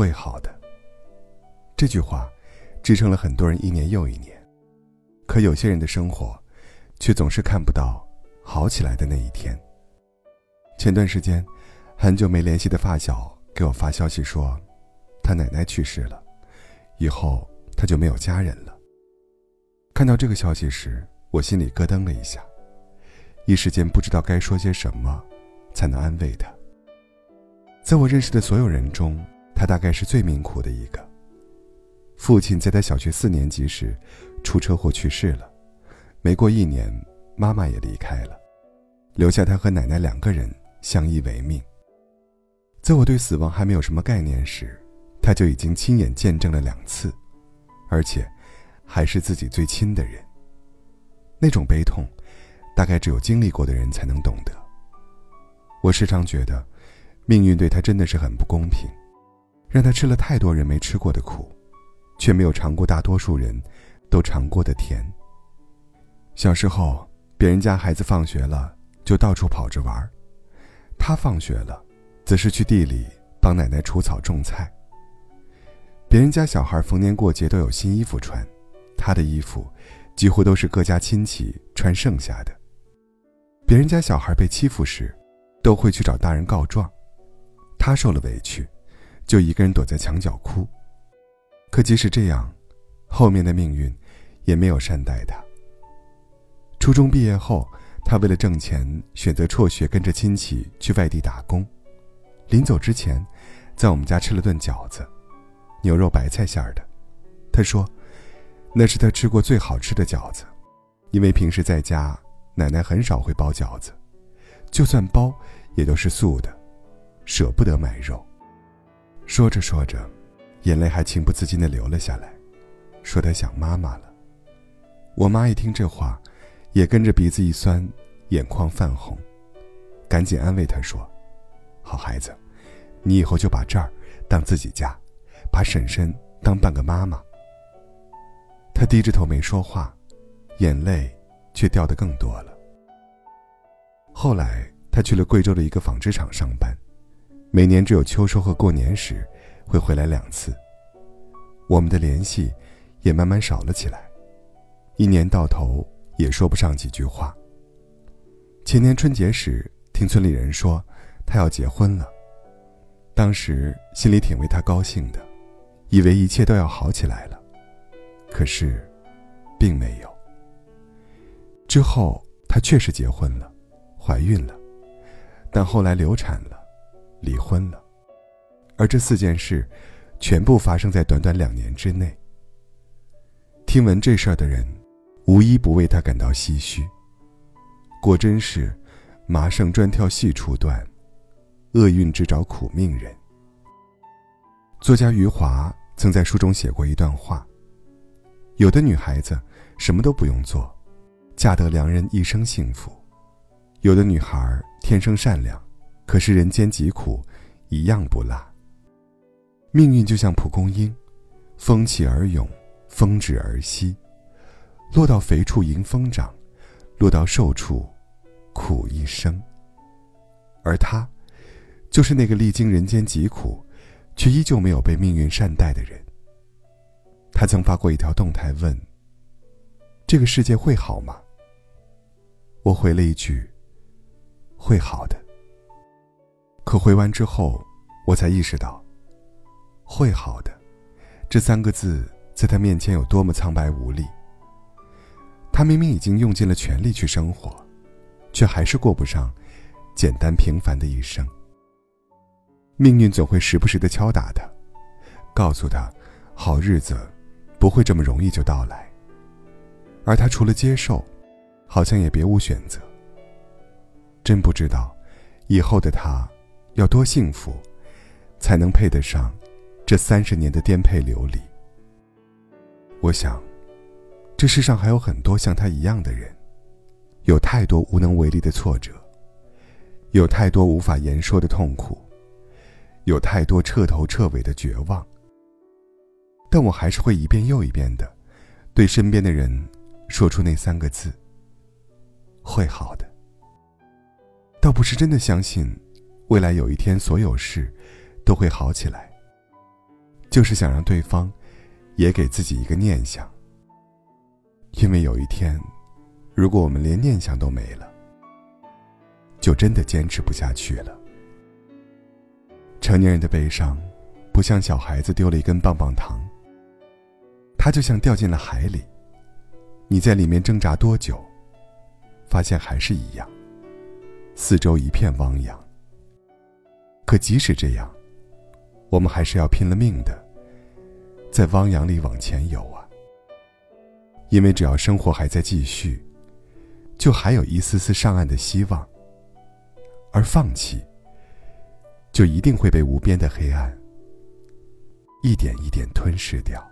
会好的。这句话支撑了很多人一年又一年，可有些人的生活却总是看不到好起来的那一天。前段时间，很久没联系的发小给我发消息说，他奶奶去世了，以后他就没有家人了。看到这个消息时，我心里咯噔了一下，一时间不知道该说些什么，才能安慰他。在我认识的所有人中，他大概是最命苦的一个。父亲在他小学四年级时出车祸去世了，没过一年，妈妈也离开了，留下他和奶奶两个人。相依为命。在我对死亡还没有什么概念时，他就已经亲眼见证了两次，而且还是自己最亲的人。那种悲痛，大概只有经历过的人才能懂得。我时常觉得，命运对他真的是很不公平，让他吃了太多人没吃过的苦，却没有尝过大多数人都尝过的甜。小时候，别人家孩子放学了就到处跑着玩他放学了，则是去地里帮奶奶除草种菜。别人家小孩逢年过节都有新衣服穿，他的衣服几乎都是各家亲戚穿剩下的。别人家小孩被欺负时，都会去找大人告状，他受了委屈，就一个人躲在墙角哭。可即使这样，后面的命运也没有善待他。初中毕业后。他为了挣钱，选择辍学，跟着亲戚去外地打工。临走之前，在我们家吃了顿饺子，牛肉白菜馅儿的。他说，那是他吃过最好吃的饺子，因为平时在家，奶奶很少会包饺子，就算包，也都是素的，舍不得买肉。说着说着，眼泪还情不自禁地流了下来，说他想妈妈了。我妈一听这话。也跟着鼻子一酸，眼眶泛红，赶紧安慰他说：“好孩子，你以后就把这儿当自己家，把婶婶当半个妈妈。”他低着头没说话，眼泪却掉得更多了。后来他去了贵州的一个纺织厂上班，每年只有秋收和过年时会回来两次。我们的联系也慢慢少了起来，一年到头。也说不上几句话。前年春节时，听村里人说他要结婚了，当时心里挺为他高兴的，以为一切都要好起来了。可是，并没有。之后，他确实结婚了，怀孕了，但后来流产了，离婚了，而这四件事，全部发生在短短两年之内。听闻这事儿的人。无一不为他感到唏嘘。果真是，麻绳专挑细处断，厄运只找苦命人。作家余华曾在书中写过一段话：有的女孩子什么都不用做，嫁得良人一生幸福；有的女孩天生善良，可是人间疾苦一样不落。命运就像蒲公英，风起而涌，风止而息。落到肥处迎风长，落到瘦处苦一生。而他，就是那个历经人间疾苦，却依旧没有被命运善待的人。他曾发过一条动态问：“这个世界会好吗？”我回了一句：“会好的。”可回完之后，我才意识到，“会好的”这三个字在他面前有多么苍白无力。他明明已经用尽了全力去生活，却还是过不上简单平凡的一生。命运总会时不时的敲打他，告诉他，好日子不会这么容易就到来。而他除了接受，好像也别无选择。真不知道，以后的他要多幸福，才能配得上这三十年的颠沛流离。我想。这世上还有很多像他一样的人，有太多无能为力的挫折，有太多无法言说的痛苦，有太多彻头彻尾的绝望。但我还是会一遍又一遍的，对身边的人说出那三个字：“会好的。”倒不是真的相信，未来有一天所有事都会好起来，就是想让对方也给自己一个念想。因为有一天，如果我们连念想都没了，就真的坚持不下去了。成年人的悲伤，不像小孩子丢了一根棒棒糖，它就像掉进了海里，你在里面挣扎多久，发现还是一样，四周一片汪洋。可即使这样，我们还是要拼了命的，在汪洋里往前游啊！因为只要生活还在继续，就还有一丝丝上岸的希望。而放弃。就一定会被无边的黑暗一点一点吞噬掉。